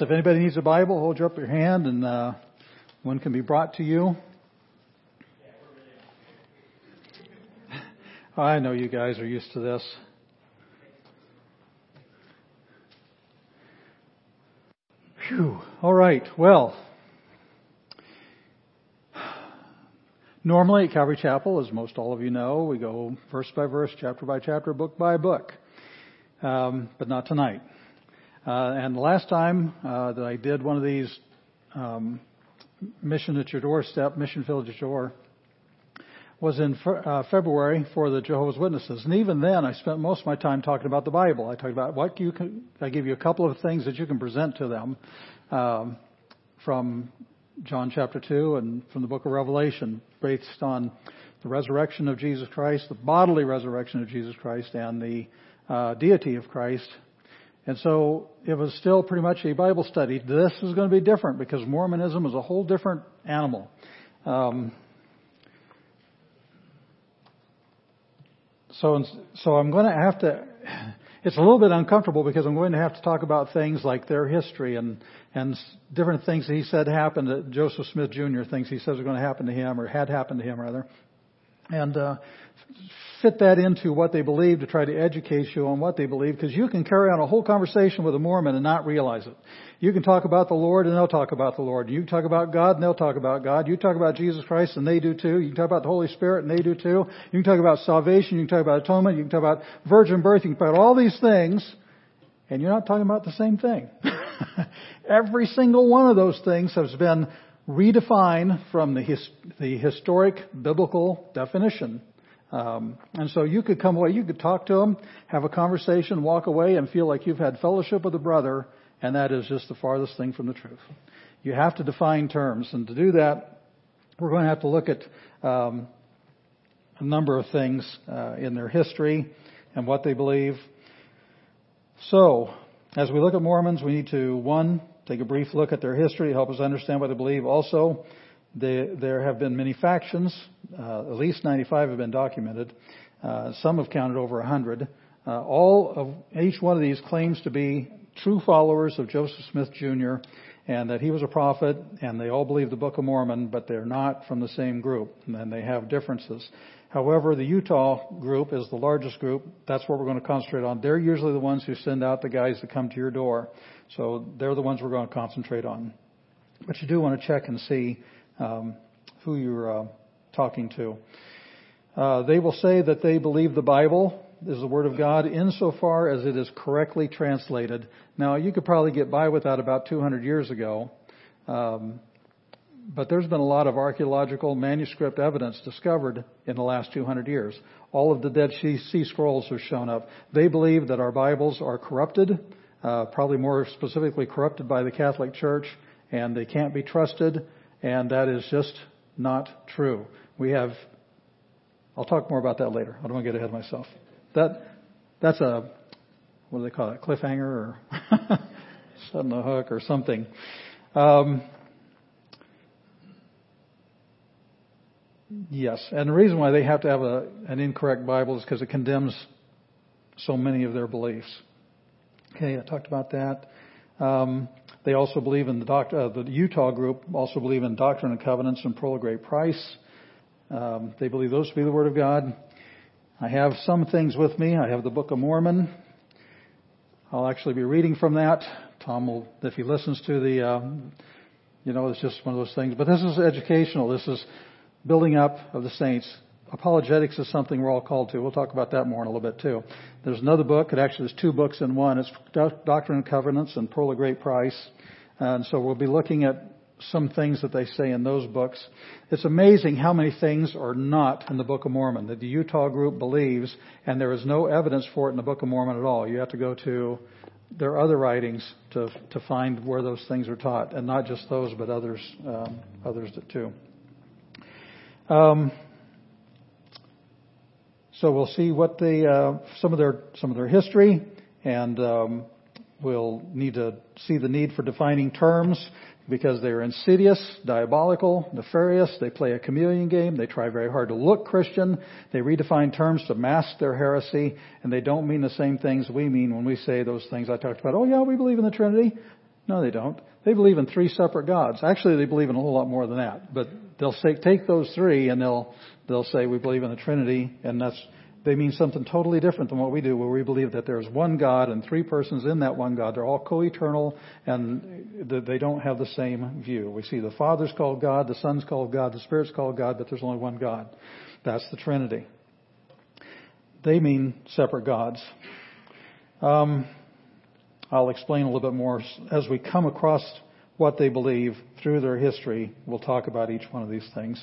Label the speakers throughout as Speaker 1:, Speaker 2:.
Speaker 1: If anybody needs a Bible, hold up your hand and uh, one can be brought to you. I know you guys are used to this. Phew. All right. Well, normally at Calvary Chapel, as most all of you know, we go verse by verse, chapter by chapter, book by book. Um, but not tonight. Uh, and the last time uh, that I did one of these um, mission at your doorstep, mission at your door, was in uh, February for the Jehovah's Witnesses. And even then, I spent most of my time talking about the Bible. I talked about what you can, I give you a couple of things that you can present to them um, from John chapter 2 and from the book of Revelation based on the resurrection of Jesus Christ, the bodily resurrection of Jesus Christ, and the uh, deity of Christ and so it was still pretty much a Bible study. This is going to be different because Mormonism is a whole different animal. Um, so, so I'm going to have to. It's a little bit uncomfortable because I'm going to have to talk about things like their history and and different things that he said happened to Joseph Smith Jr. Things he says are going to happen to him or had happened to him rather, and uh, fit that into what they believe to try to educate you on what they believe because you can carry on a whole conversation with a Mormon and not realize it. You can talk about the Lord and they'll talk about the Lord. You talk about God and they'll talk about God. You talk about Jesus Christ and they do too. You can talk about the Holy Spirit and they do too. You can talk about salvation. You can talk about atonement. You can talk about virgin birth. You can talk about all these things and you're not talking about the same thing. Every single one of those things has been redefined from the, his, the historic biblical definition um, and so you could come away, you could talk to them, have a conversation, walk away, and feel like you've had fellowship with a brother, and that is just the farthest thing from the truth. You have to define terms, and to do that, we're going to have to look at um, a number of things uh, in their history and what they believe. So, as we look at Mormons, we need to one take a brief look at their history, help us understand what they believe. Also, they, there have been many factions. Uh, at least 95 have been documented. Uh, some have counted over 100. Uh, all of each one of these claims to be true followers of Joseph Smith Jr. and that he was a prophet, and they all believe the Book of Mormon, but they're not from the same group, and they have differences. However, the Utah group is the largest group. That's what we're going to concentrate on. They're usually the ones who send out the guys that come to your door. So they're the ones we're going to concentrate on. But you do want to check and see um, who you're uh, talking to. Uh, they will say that they believe the Bible is the Word of God insofar as it is correctly translated. Now, you could probably get by with that about 200 years ago. Um, but there's been a lot of archaeological manuscript evidence discovered in the last 200 years. All of the Dead Sea Scrolls have shown up. They believe that our Bibles are corrupted, uh, probably more specifically corrupted by the Catholic Church, and they can't be trusted and that is just not true. We have, I'll talk more about that later. I don't want to get ahead of myself. That, that's a, what do they call it, cliffhanger or setting the hook or something. Um, yes, and the reason why they have to have a, an incorrect Bible is because it condemns so many of their beliefs. Okay, I talked about that. Um, they also believe in the, doc, uh, the Utah group also believe in Doctrine and Covenants and Pearl of Great Price. Um, they believe those to be the Word of God. I have some things with me. I have the Book of Mormon. I'll actually be reading from that. Tom will, if he listens to the, uh, you know, it's just one of those things. But this is educational. This is building up of the saints. Apologetics is something we're all called to. We'll talk about that more in a little bit too. There's another book. It actually is two books in one. It's Doctrine and Covenants and Pearl of Great Price. And so we'll be looking at some things that they say in those books. It's amazing how many things are not in the Book of Mormon that the Utah group believes, and there is no evidence for it in the Book of Mormon at all. You have to go to their other writings to to find where those things are taught, and not just those, but others um, others too. Um, so we'll see what the uh, some of their some of their history, and um, we'll need to see the need for defining terms because they're insidious, diabolical, nefarious. They play a chameleon game. They try very hard to look Christian. They redefine terms to mask their heresy, and they don't mean the same things we mean when we say those things I talked about. Oh yeah, we believe in the Trinity. No, they don't. They believe in three separate gods. Actually, they believe in a whole lot more than that. But they'll take those three and they'll, they'll say we believe in the Trinity and that's, they mean something totally different than what we do, where we believe that there's one God and three persons in that one God. They're all co-eternal and they don't have the same view. We see the Father's called God, the Son's called God, the Spirit's called God, but there's only one God. That's the Trinity. They mean separate gods. Um, I'll explain a little bit more as we come across what they believe through their history. We'll talk about each one of these things.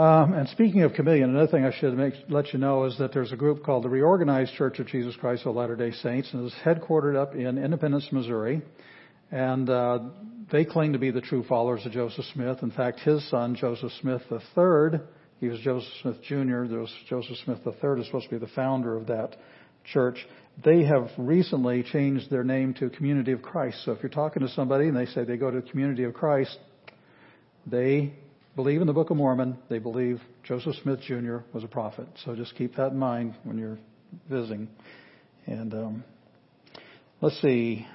Speaker 1: Um, and speaking of chameleon, another thing I should make, let you know is that there's a group called the Reorganized Church of Jesus Christ of Latter-day Saints, and it's headquartered up in Independence, Missouri. And uh, they claim to be the true followers of Joseph Smith. In fact, his son, Joseph Smith III, he was Joseph Smith Jr. There was Joseph Smith III is supposed to be the founder of that church. They have recently changed their name to Community of Christ. So if you're talking to somebody and they say they go to the Community of Christ, they believe in the Book of Mormon. They believe Joseph Smith Jr. was a prophet. So just keep that in mind when you're visiting. And um, let's see.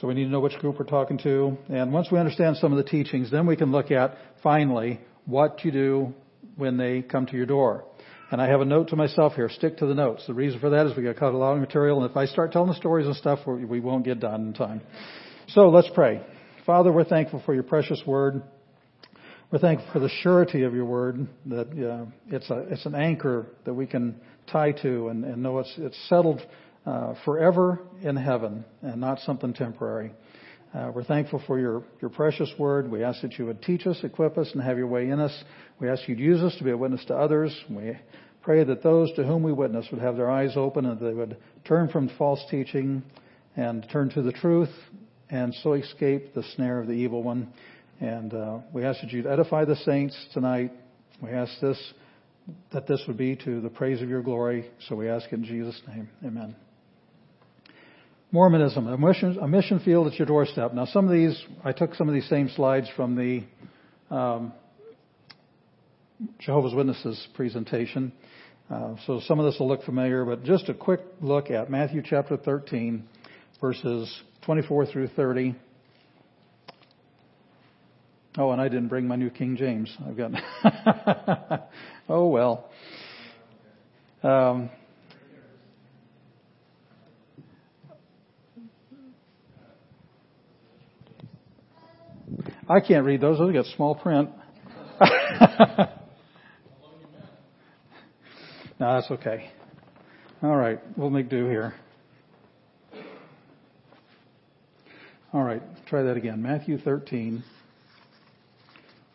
Speaker 1: So we need to know which group we're talking to. And once we understand some of the teachings, then we can look at finally what you do when they come to your door. And I have a note to myself here. Stick to the notes. The reason for that is we got cut a lot of material, and if I start telling the stories and stuff, we won't get done in time. So let's pray. Father, we're thankful for your precious word. We're thankful for the surety of your word that uh, it's a it's an anchor that we can tie to and, and know it's it's settled uh, forever in heaven and not something temporary. Uh, we're thankful for your your precious word. We ask that you would teach us, equip us, and have your way in us. We ask you to use us to be a witness to others. We pray that those to whom we witness would have their eyes open and they would turn from false teaching and turn to the truth and so escape the snare of the evil one. And uh, we ask that you'd edify the saints tonight. We ask this that this would be to the praise of your glory. So we ask in Jesus' name, Amen. Mormonism, a mission, a mission field at your doorstep. Now, some of these, I took some of these same slides from the um, Jehovah's Witnesses presentation. Uh, so some of this will look familiar, but just a quick look at Matthew chapter 13, verses 24 through 30. Oh, and I didn't bring my new King James. I've got. oh well. Um, I can't read those. Those got small print. no, that's okay. All right, we'll make do here. All right, try that again. Matthew 13,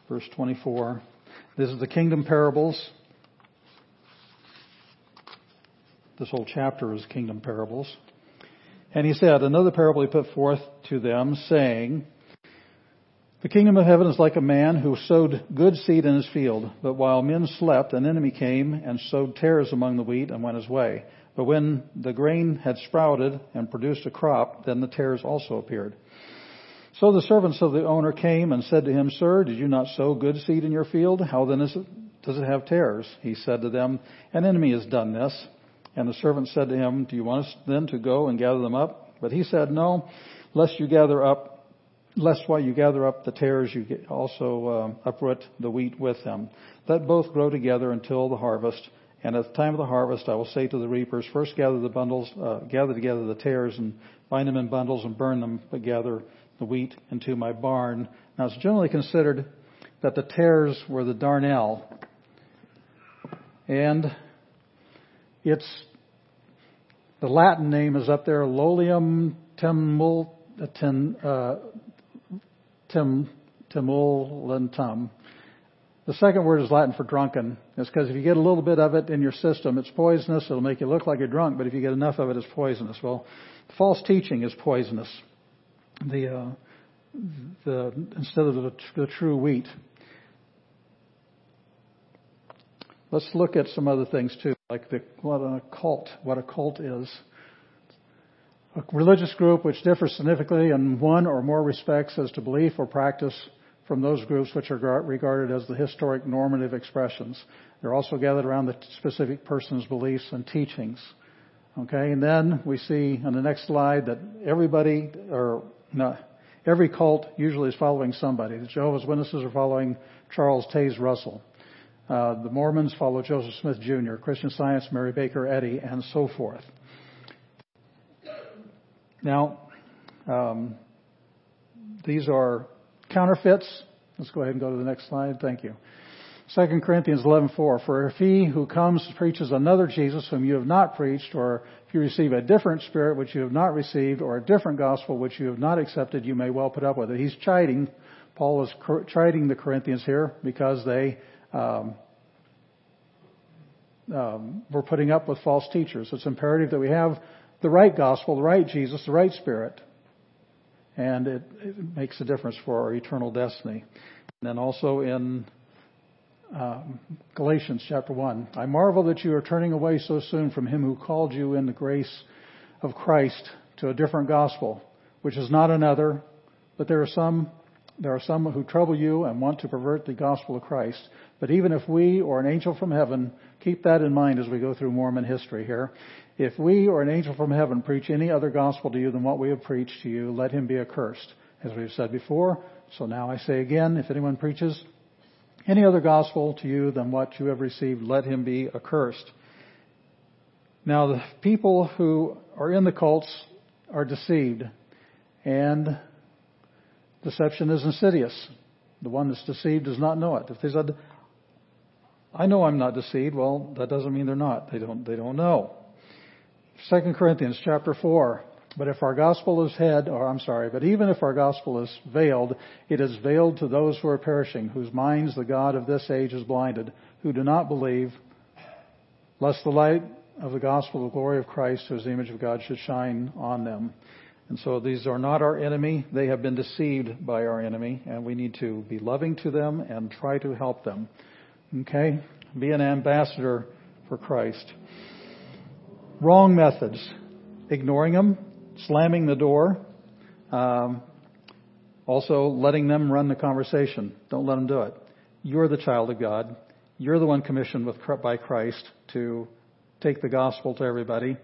Speaker 1: verse 24. This is the kingdom parables. This whole chapter is kingdom parables. And he said, another parable he put forth to them, saying, The kingdom of heaven is like a man who sowed good seed in his field, but while men slept, an enemy came and sowed tares among the wheat and went his way. But when the grain had sprouted and produced a crop, then the tares also appeared. So the servants of the owner came and said to him, Sir, did you not sow good seed in your field? How then it, does it have tares? He said to them, An enemy has done this. And the servant said to him, Do you want us then to go and gather them up? But he said, No, lest you gather up, lest while you gather up the tares, you also uh, uproot the wheat with them. Let both grow together until the harvest. And at the time of the harvest, I will say to the reapers, First gather the bundles, uh, gather together the tares and bind them in bundles and burn them, but gather the wheat into my barn. Now it's generally considered that the tares were the darnel. And it's, the Latin name is up there, Lolium temul, tem, uh, tem, temulentum. The second word is Latin for drunken. It's because if you get a little bit of it in your system, it's poisonous. It'll make you look like you're drunk, but if you get enough of it, it's poisonous. Well, false teaching is poisonous the, uh, the instead of the, the true wheat. Let's look at some other things too, like the, what a cult, what a cult is. A religious group which differs significantly in one or more respects as to belief or practice from those groups which are regarded as the historic normative expressions. They're also gathered around the specific person's beliefs and teachings. Okay, and then we see on the next slide that everybody, or no, every cult usually is following somebody. The Jehovah's Witnesses are following Charles Taze Russell. Uh, the Mormons follow Joseph Smith Jr., Christian Science, Mary Baker Eddy, and so forth. Now, um, these are counterfeits. Let's go ahead and go to the next slide. Thank you. 2 Corinthians 11:4 For if he who comes preaches another Jesus whom you have not preached or if you receive a different spirit which you have not received or a different gospel which you have not accepted you may well put up with it. He's chiding Paul is chiding the Corinthians here because they um, um, were putting up with false teachers. It's imperative that we have the right gospel, the right Jesus, the right spirit, and it, it makes a difference for our eternal destiny. And then also in um, Galatians chapter 1. I marvel that you are turning away so soon from him who called you in the grace of Christ to a different gospel, which is not another, but there are some there are some who trouble you and want to pervert the gospel of Christ. But even if we or an angel from heaven, keep that in mind as we go through Mormon history here. If we or an angel from heaven preach any other gospel to you than what we have preached to you, let him be accursed. As we've said before, so now I say again, if anyone preaches any other gospel to you than what you have received, let him be accursed. Now, the people who are in the cults are deceived, and deception is insidious. The one that's deceived does not know it. If they said, I know I'm not deceived, well, that doesn't mean they're not. They don't, they don't know. 2 Corinthians chapter 4. But if our gospel is hid, or I'm sorry, but even if our gospel is veiled, it is veiled to those who are perishing, whose minds the God of this age is blinded, who do not believe, lest the light of the gospel the glory of Christ, whose image of God, should shine on them. And so these are not our enemy. They have been deceived by our enemy, and we need to be loving to them and try to help them. Okay? Be an ambassador for Christ. Wrong methods. Ignoring them, slamming the door, um, also letting them run the conversation. Don't let them do it. You're the child of God. You're the one commissioned with, by Christ to take the gospel to everybody.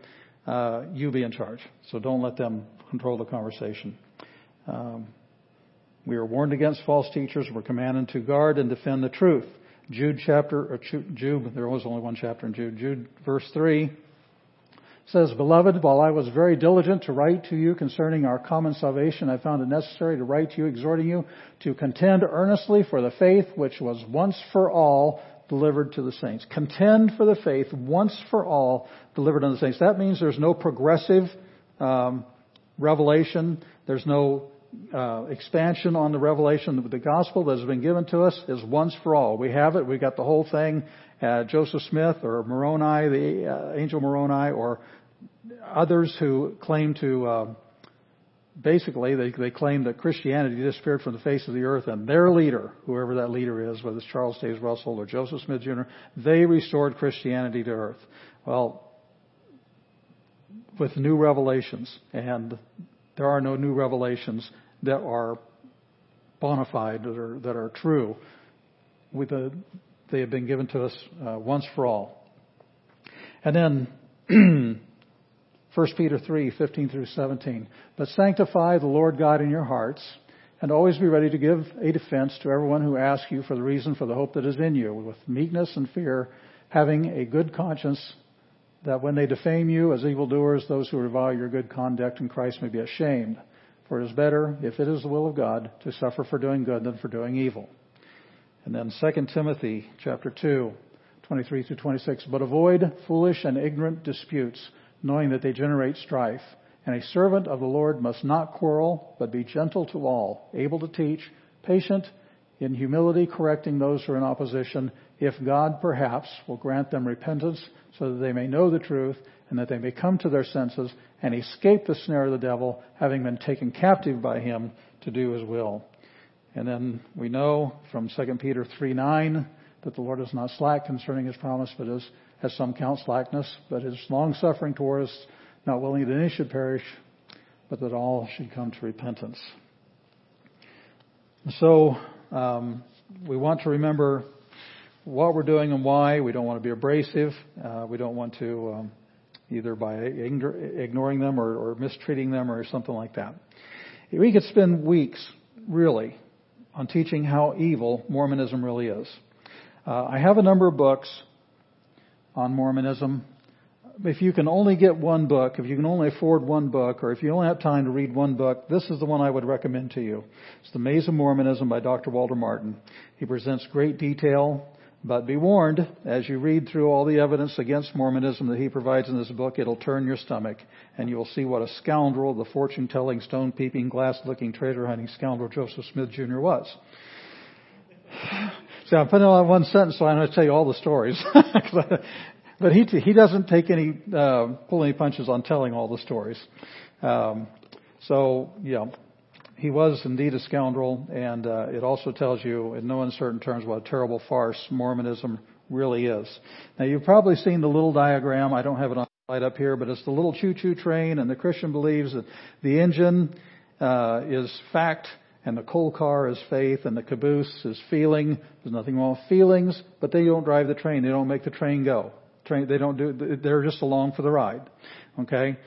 Speaker 1: Uh, you be in charge. So don't let them control the conversation. Um, we are warned against false teachers. We're commanded to guard and defend the truth. Jude chapter, or Jude, there was only one chapter in Jude. Jude verse 3 says, Beloved, while I was very diligent to write to you concerning our common salvation, I found it necessary to write to you, exhorting you to contend earnestly for the faith which was once for all delivered to the saints. Contend for the faith once for all delivered unto the saints. That means there's no progressive um, revelation. There's no uh, expansion on the revelation. Of the gospel that has been given to us is once for all. We have it. We got the whole thing. Uh, Joseph Smith or Moroni, the uh, angel Moroni, or others who claim to. Uh, basically, they, they claim that Christianity disappeared from the face of the earth, and their leader, whoever that leader is, whether it's Charles Taze Russell or Joseph Smith Jr., they restored Christianity to earth. Well, with new revelations, and there are no new revelations that are bona fide, that are, that are true. They have been given to us uh, once for all. And then 1 Peter 3, 15 through 17. But sanctify the Lord God in your hearts, and always be ready to give a defense to everyone who asks you for the reason for the hope that is in you, with meekness and fear, having a good conscience, that when they defame you as evildoers, those who revile your good conduct in Christ may be ashamed. For it is better, if it is the will of God, to suffer for doing good than for doing evil. And then 2 Timothy chapter 2, 23 through 26. But avoid foolish and ignorant disputes, knowing that they generate strife. And a servant of the Lord must not quarrel, but be gentle to all, able to teach, patient, in humility correcting those who are in opposition, if God perhaps will grant them repentance so that they may know the truth and that they may come to their senses and escape the snare of the devil, having been taken captive by him to do his will. And then we know from 2 Peter 3 9 that the Lord is not slack concerning his promise, but is, has some count slackness, but is long suffering toward us, not willing that any should perish, but that all should come to repentance. So, um, we want to remember what we're doing and why. We don't want to be abrasive. Uh, we don't want to, um, either by ignoring them or, or mistreating them or something like that. We could spend weeks, really, on teaching how evil Mormonism really is. Uh, I have a number of books on Mormonism. If you can only get one book, if you can only afford one book, or if you only have time to read one book, this is the one I would recommend to you. It's The Maze of Mormonism by Dr. Walter Martin. He presents great detail, but be warned, as you read through all the evidence against Mormonism that he provides in this book, it'll turn your stomach, and you will see what a scoundrel, the fortune telling, stone peeping, glass looking, treasure hunting scoundrel Joseph Smith Jr. was. So I'm putting it on one sentence, so I'm going to tell you all the stories. but he he doesn't take any uh, pull any punches on telling all the stories. Um, so yeah, he was indeed a scoundrel, and uh, it also tells you in no uncertain terms what a terrible farce Mormonism really is. Now you've probably seen the little diagram. I don't have it on the slide up here, but it's the little choo-choo train, and the Christian believes that the engine uh, is fact and the coal car is faith, and the caboose is feeling. There's nothing wrong with feelings, but they don't drive the train. They don't make the train go. Train, they don't do. They're just along for the ride. Okay.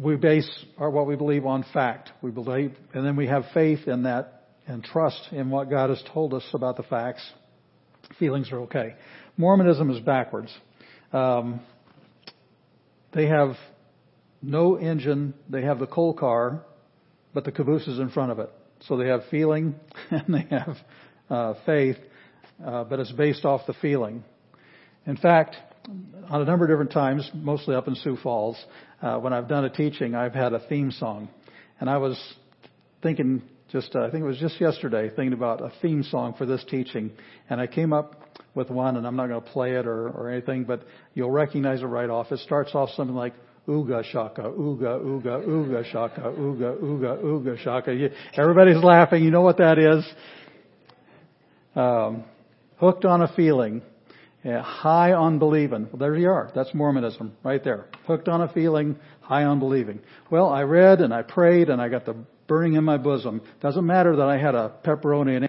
Speaker 1: We base our what we believe on fact. We believe, and then we have faith in that and trust in what God has told us about the facts. Feelings are okay. Mormonism is backwards. Um, they have no engine. They have the coal car but the caboose is in front of it. So they have feeling and they have uh, faith, uh, but it's based off the feeling. In fact, on a number of different times, mostly up in Sioux Falls, uh, when I've done a teaching, I've had a theme song, and I was thinking just uh, I think it was just yesterday thinking about a theme song for this teaching, and I came up with one, and I'm not going to play it or, or anything, but you'll recognize it right off. It starts off something like Ooga shaka, ooga, ooga, ooga shaka, ooga, ooga, ooga shaka. Everybody's laughing. You know what that is. Um, hooked on a feeling. Yeah, high on believing. Well, there you are. That's Mormonism right there. Hooked on a feeling, high on believing. Well, I read and I prayed and I got the burning in my bosom. Doesn't matter that I had a pepperoni and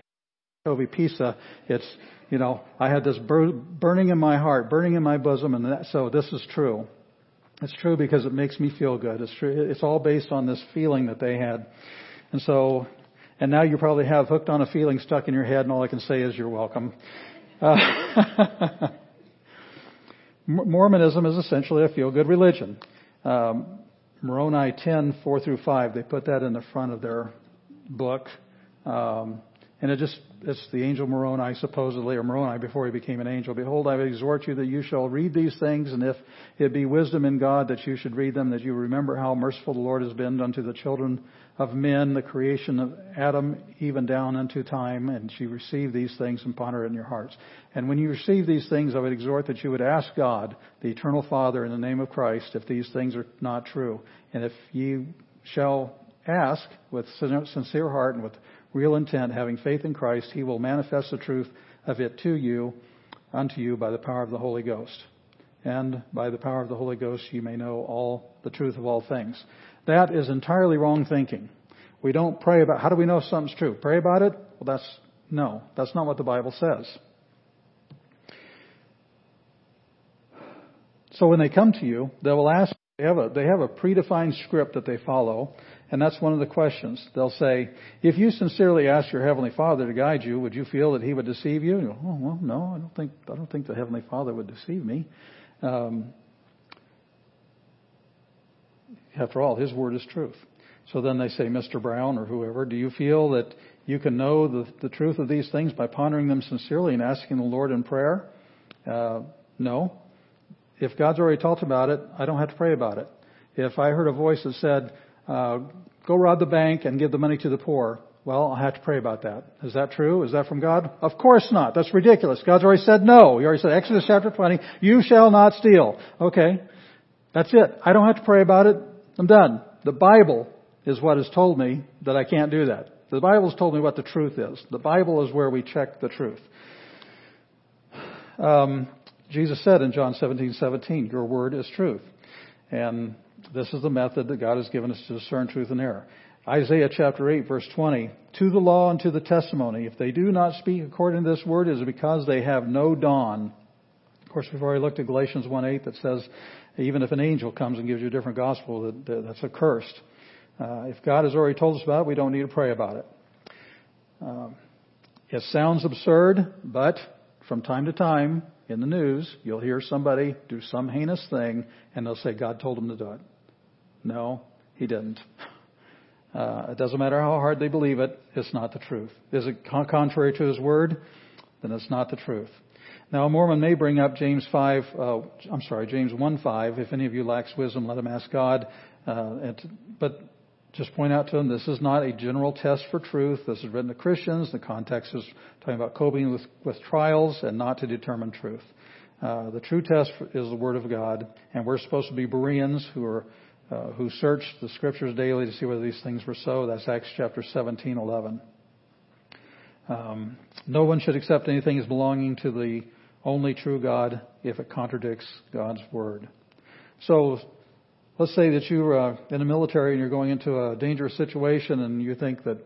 Speaker 1: anchovy pizza. It's, you know, I had this bur- burning in my heart, burning in my bosom, and that, so this is true. It's true because it makes me feel good. It's true. It's all based on this feeling that they had. And so, and now you probably have hooked on a feeling stuck in your head, and all I can say is you're welcome. Uh, Mormonism is essentially a feel-good religion. Um, Moroni 10, 4 through 5, they put that in the front of their book. Um, and it just, it's the angel Moroni, supposedly, or Moroni before he became an angel. Behold, I exhort you that you shall read these things, and if it be wisdom in God that you should read them, that you remember how merciful the Lord has been unto the children of men, the creation of Adam, even down unto time, and she receive these things and ponder in your hearts. And when you receive these things, I would exhort that you would ask God, the eternal Father, in the name of Christ, if these things are not true. And if ye shall ask with sincere heart and with real intent, having faith in Christ, He will manifest the truth of it to you, unto you, by the power of the Holy Ghost. And by the power of the Holy Ghost, you may know all the truth of all things. That is entirely wrong thinking. We don't pray about, how do we know something's true? Pray about it? Well, that's, no, that's not what the Bible says. So when they come to you, they will ask, they have a, they have a predefined script that they follow, and that's one of the questions. They'll say, if you sincerely ask your Heavenly Father to guide you, would you feel that He would deceive you? you go, oh, well, no, I don't think, I don't think the Heavenly Father would deceive me. Um, after all, His Word is truth. So then they say, Mr. Brown or whoever, do you feel that you can know the, the truth of these things by pondering them sincerely and asking the Lord in prayer? Uh, no. If God's already talked about it, I don't have to pray about it. If I heard a voice that said, uh, go rob the bank and give the money to the poor. Well, I'll have to pray about that. Is that true? Is that from God? Of course not. That's ridiculous. God's already said no. He already said, Exodus chapter 20, you shall not steal. Okay. That's it. I don't have to pray about it. I'm done. The Bible is what has told me that I can't do that. The Bible has told me what the truth is. The Bible is where we check the truth. Um, Jesus said in John 17, 17, your word is truth. And this is the method that God has given us to discern truth and error. Isaiah chapter 8 verse 20, to the law and to the testimony. If they do not speak according to this word, it is because they have no dawn. Of course, we've already looked at Galatians 1:8 that says even if an angel comes and gives you a different gospel, that, that that's accursed. Uh, if God has already told us about it, we don't need to pray about it. Um, it sounds absurd, but from time to time in the news, you'll hear somebody do some heinous thing, and they'll say God told them to do it. No, He didn't. Uh, it doesn't matter how hard they believe it, it's not the truth. Is it contrary to His Word? Then it's not the truth. Now, a Mormon may bring up James 5, uh, I'm sorry, James 1 5. If any of you lacks wisdom, let him ask God. Uh, but just point out to them this is not a general test for truth. This is written to Christians. The context is talking about coping with, with trials and not to determine truth. Uh, the true test is the Word of God, and we're supposed to be Bereans who are uh, who search the Scriptures daily to see whether these things were so. That's Acts chapter 17, 11. Um, no one should accept anything as belonging to the only true God if it contradicts God's Word. So let's say that you're uh, in the military and you're going into a dangerous situation and you think that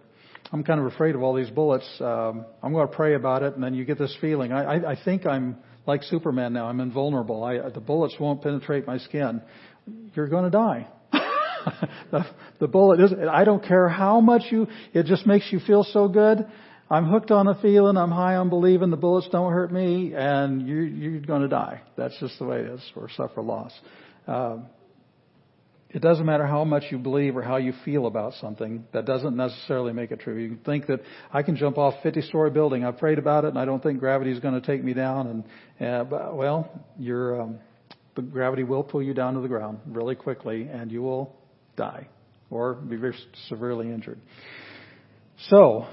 Speaker 1: I'm kind of afraid of all these bullets. Um, I'm going to pray about it, and then you get this feeling. I, I, I think I'm like Superman now. I'm invulnerable. I, the bullets won't penetrate my skin. You're going to die. the, the bullet is. I don't care how much you. It just makes you feel so good. I'm hooked on a feeling. I'm high on believing the bullets don't hurt me, and you, you're going to die. That's just the way it is, or suffer loss. Um, it doesn't matter how much you believe or how you feel about something. That doesn't necessarily make it true. You can think that I can jump off a 50 story building. I've prayed about it and I don't think gravity is going to take me down. And, uh, but, well, your, um, gravity will pull you down to the ground really quickly and you will die or be very severely injured. So,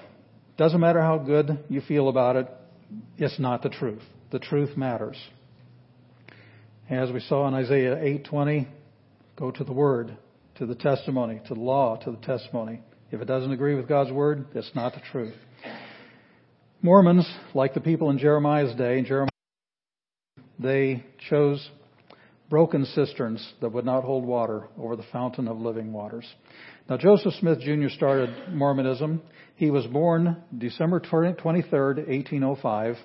Speaker 1: doesn't matter how good you feel about it. It's not the truth. The truth matters. As we saw in Isaiah 8:20, Go to the Word, to the testimony, to the law, to the testimony. If it doesn't agree with God's Word, it's not the truth. Mormons, like the people in Jeremiah's day, Jeremiah, they chose broken cisterns that would not hold water over the fountain of living waters. Now, Joseph Smith Jr. started Mormonism. He was born December 23rd, 1805,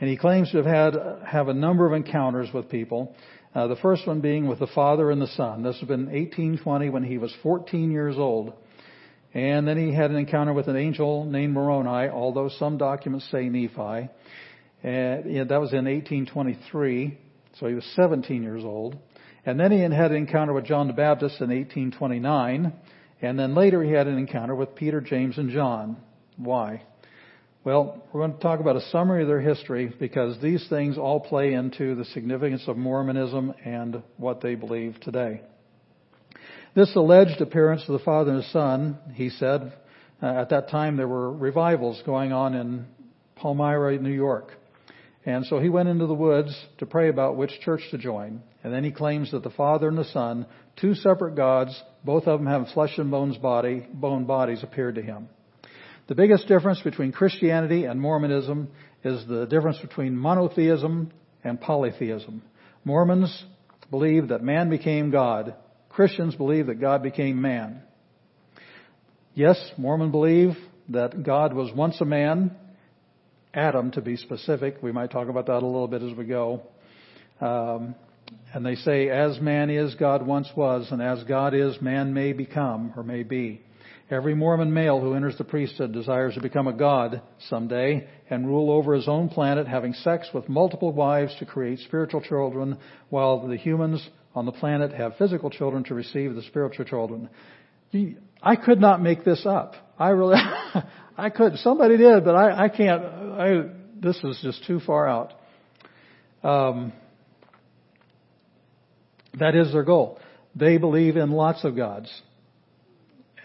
Speaker 1: and he claims to have had have a number of encounters with people. Uh, the first one being with the Father and the Son. This has been 1820 when he was 14 years old. And then he had an encounter with an angel named Moroni, although some documents say Nephi. And that was in 1823, so he was 17 years old. And then he had an encounter with John the Baptist in 1829. And then later he had an encounter with Peter, James, and John. Why? Well, we're going to talk about a summary of their history because these things all play into the significance of Mormonism and what they believe today. This alleged appearance of the Father and the Son, he said, uh, at that time there were revivals going on in Palmyra, New York. And so he went into the woods to pray about which church to join. And then he claims that the Father and the Son, two separate gods, both of them have flesh and bones body, bone bodies, appeared to him. The biggest difference between Christianity and Mormonism is the difference between monotheism and polytheism. Mormons believe that man became God. Christians believe that God became man. Yes, Mormon believe that God was once a man, Adam to be specific. We might talk about that a little bit as we go. Um, and they say, as man is, God once was, and as God is, man may become or may be. Every Mormon male who enters the priesthood desires to become a god someday and rule over his own planet, having sex with multiple wives to create spiritual children, while the humans on the planet have physical children to receive the spiritual children. I could not make this up. I really, I could. Somebody did, but I, I can't. I, this is just too far out. Um, that is their goal. They believe in lots of gods.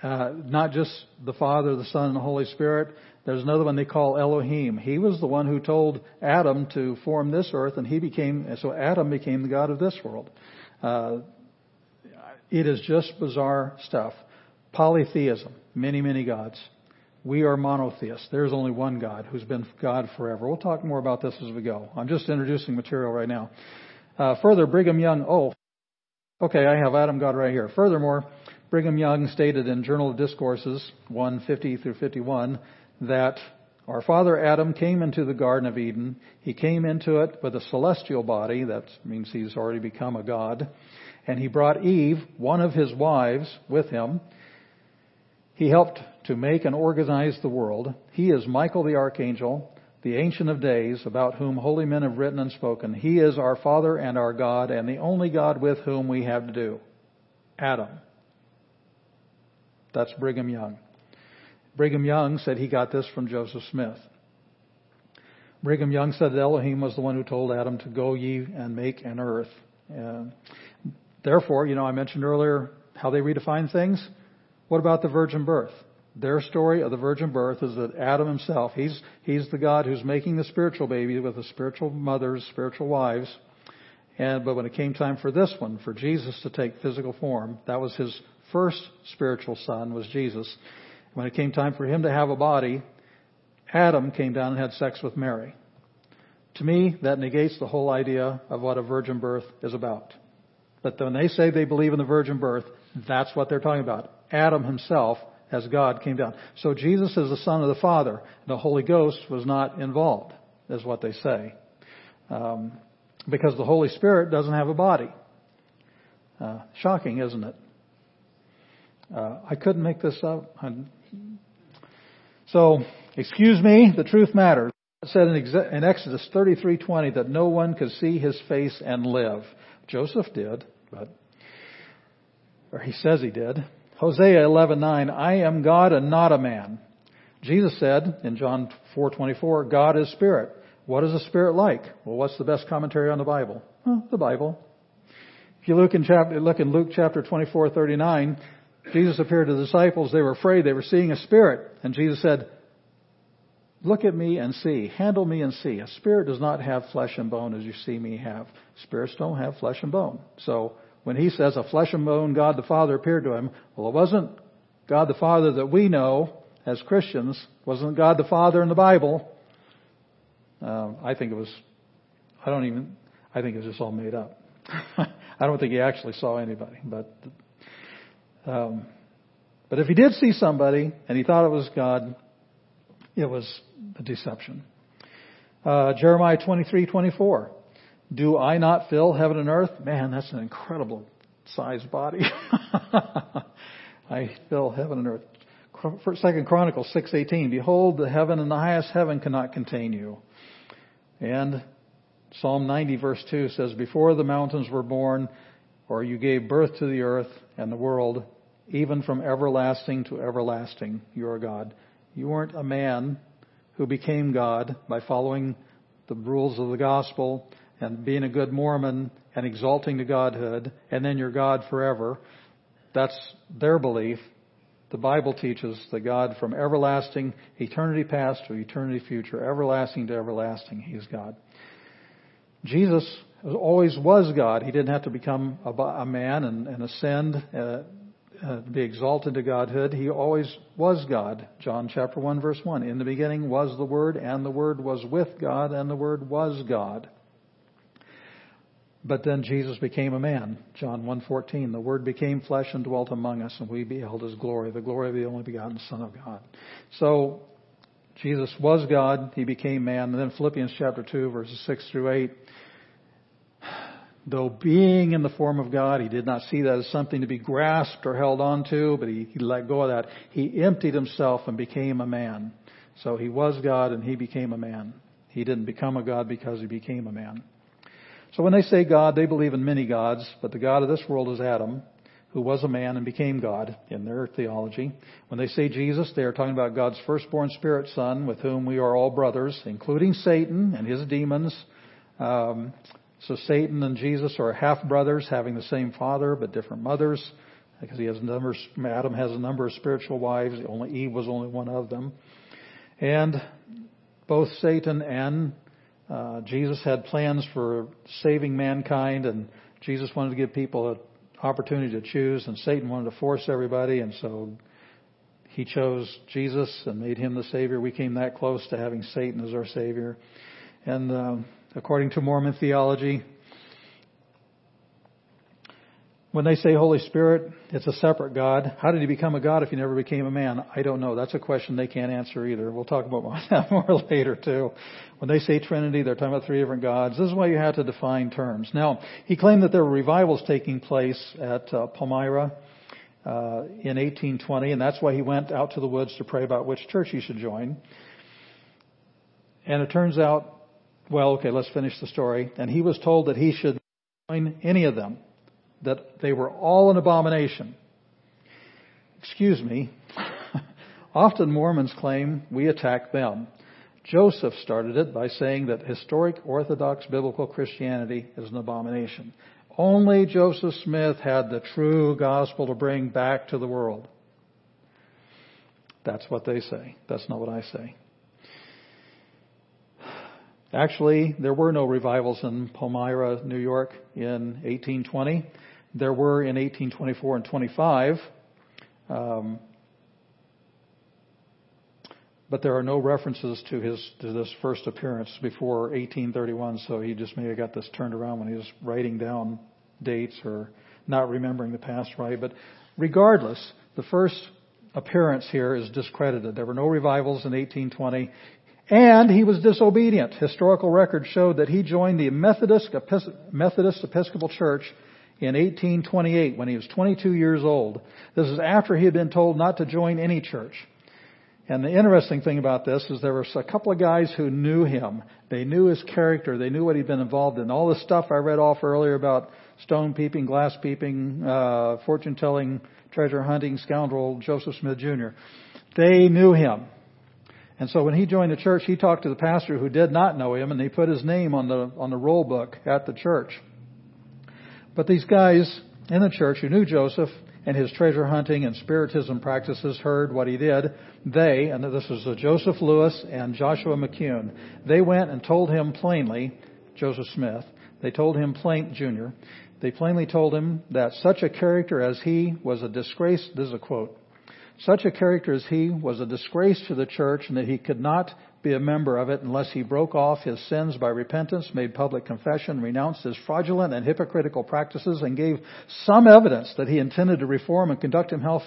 Speaker 1: Uh, not just the Father, the Son, and the Holy Spirit. There's another one they call Elohim. He was the one who told Adam to form this earth, and he became so Adam became the God of this world. Uh, it is just bizarre stuff. Polytheism, many, many gods. We are monotheists. There's only one God who's been God forever. We'll talk more about this as we go. I'm just introducing material right now. Uh, further, Brigham Young. Oh, okay, I have Adam God right here. Furthermore, Brigham Young stated in Journal of Discourses 150 through 51 that Our father Adam came into the Garden of Eden. He came into it with a celestial body. That means he's already become a God. And he brought Eve, one of his wives, with him. He helped to make and organize the world. He is Michael the archangel, the ancient of days, about whom holy men have written and spoken. He is our father and our God, and the only God with whom we have to do. Adam. That's Brigham Young. Brigham Young said he got this from Joseph Smith. Brigham Young said that Elohim was the one who told Adam to go ye and make an earth. And therefore, you know, I mentioned earlier how they redefine things. What about the virgin birth? Their story of the virgin birth is that Adam himself, he's, he's the God who's making the spiritual baby with the spiritual mothers, spiritual wives. And, but when it came time for this one, for Jesus to take physical form, that was his first spiritual son was Jesus. When it came time for him to have a body, Adam came down and had sex with Mary. To me, that negates the whole idea of what a virgin birth is about. But when they say they believe in the virgin birth, that's what they're talking about. Adam himself, as God, came down. So Jesus is the Son of the Father. The Holy Ghost was not involved, is what they say. Um, because the Holy Spirit doesn't have a body. Uh, shocking, isn't it? Uh, I couldn't make this up. So, excuse me, the truth matters. It said in Exodus 33:20 that no one could see his face and live. Joseph did, but or he says he did. Hosea 11:9, I am God and not a man. Jesus said in John 4:24, God is spirit. What is a spirit like? Well, what's the best commentary on the Bible? Well, the Bible. If you look in, chapter, look in Luke chapter 24:39, Jesus appeared to the disciples. They were afraid. They were seeing a spirit. And Jesus said, Look at me and see. Handle me and see. A spirit does not have flesh and bone as you see me have. Spirits don't have flesh and bone. So when he says a flesh and bone God the Father appeared to him, well, it wasn't God the Father that we know as Christians. It wasn't God the Father in the Bible. Uh, I think it was, I don't even, I think it was just all made up. I don't think he actually saw anybody, but um, but if he did see somebody and he thought it was God, it was a deception. Uh, Jeremiah 23:24. Do I not fill heaven and earth? Man, that's an incredible sized body. I fill heaven and earth. Second Chronicles 6:18. Behold, the heaven and the highest heaven cannot contain you. And Psalm 90 verse 2 says, Before the mountains were born, or you gave birth to the earth and the world, even from everlasting to everlasting, you are God. You weren't a man who became God by following the rules of the gospel and being a good Mormon and exalting to Godhood, and then you're God forever. That's their belief. The Bible teaches the God from everlasting, eternity past to eternity future, everlasting to everlasting, He is God. Jesus always was God. He didn't have to become a, man and, and ascend uh, uh, be exalted to Godhood. He always was God. John chapter 1 verse 1. In the beginning was the Word, and the Word was with God, and the Word was God. But then Jesus became a man. John 1:14. The Word became flesh and dwelt among us, and we beheld His glory, the glory of the only begotten Son of God. So Jesus was God. He became man. And then Philippians chapter 2 verses 6 through 8 though being in the form of God, he did not see that as something to be grasped or held onto, but he, he let go of that. He emptied himself and became a man. So he was God and he became a man. He didn't become a God because he became a man. So when they say God, they believe in many gods, but the God of this world is Adam, who was a man and became God in their theology. When they say Jesus, they are talking about God's firstborn spirit son, with whom we are all brothers, including Satan and his demons. Um, so Satan and Jesus are half brothers, having the same father but different mothers, because he has numbers. Adam has a number of spiritual wives. Only Eve was only one of them, and both Satan and uh, Jesus had plans for saving mankind, and Jesus wanted to give people an opportunity to choose, and Satan wanted to force everybody, and so he chose Jesus and made him the Savior. We came that close to having Satan as our Savior, and. Uh, according to Mormon theology. When they say Holy Spirit, it's a separate God. How did he become a God if he never became a man? I don't know. That's a question they can't answer either. We'll talk about that more later too. When they say Trinity, they're talking about three different gods. This is why you have to define terms. Now, he claimed that there were revivals taking place at uh, Palmyra uh, in 1820, and that's why he went out to the woods to pray about which church he should join. And it turns out, well, okay, let's finish the story. And he was told that he should join any of them that they were all an abomination. Excuse me. Often Mormons claim we attack them. Joseph started it by saying that historic Orthodox biblical Christianity is an abomination. Only Joseph Smith had the true gospel to bring back to the world. That's what they say. That's not what I say. Actually, there were no revivals in Palmyra, New York in 1820. There were in 1824 and 25. Um, but there are no references to his to this first appearance before 1831. So he just may have got this turned around when he was writing down dates or not remembering the past right. But regardless, the first appearance here is discredited. There were no revivals in 1820. And he was disobedient. Historical records showed that he joined the Methodist, Methodist Episcopal Church in 1828 when he was 22 years old. This is after he had been told not to join any church. And the interesting thing about this is there were a couple of guys who knew him. They knew his character. They knew what he'd been involved in. All the stuff I read off earlier about stone peeping, glass peeping, uh, fortune telling, treasure hunting, scoundrel Joseph Smith Jr. They knew him. And so when he joined the church, he talked to the pastor who did not know him, and he put his name on the on the roll book at the church. But these guys in the church who knew Joseph and his treasure hunting and spiritism practices heard what he did. They, and this is Joseph Lewis and Joshua McKune, they went and told him plainly, Joseph Smith, they told him plain, Jr., they plainly told him that such a character as he was a disgrace, this is a quote, such a character as he was a disgrace to the church and that he could not be a member of it unless he broke off his sins by repentance, made public confession, renounced his fraudulent and hypocritical practices, and gave some evidence that he intended to reform and conduct himself,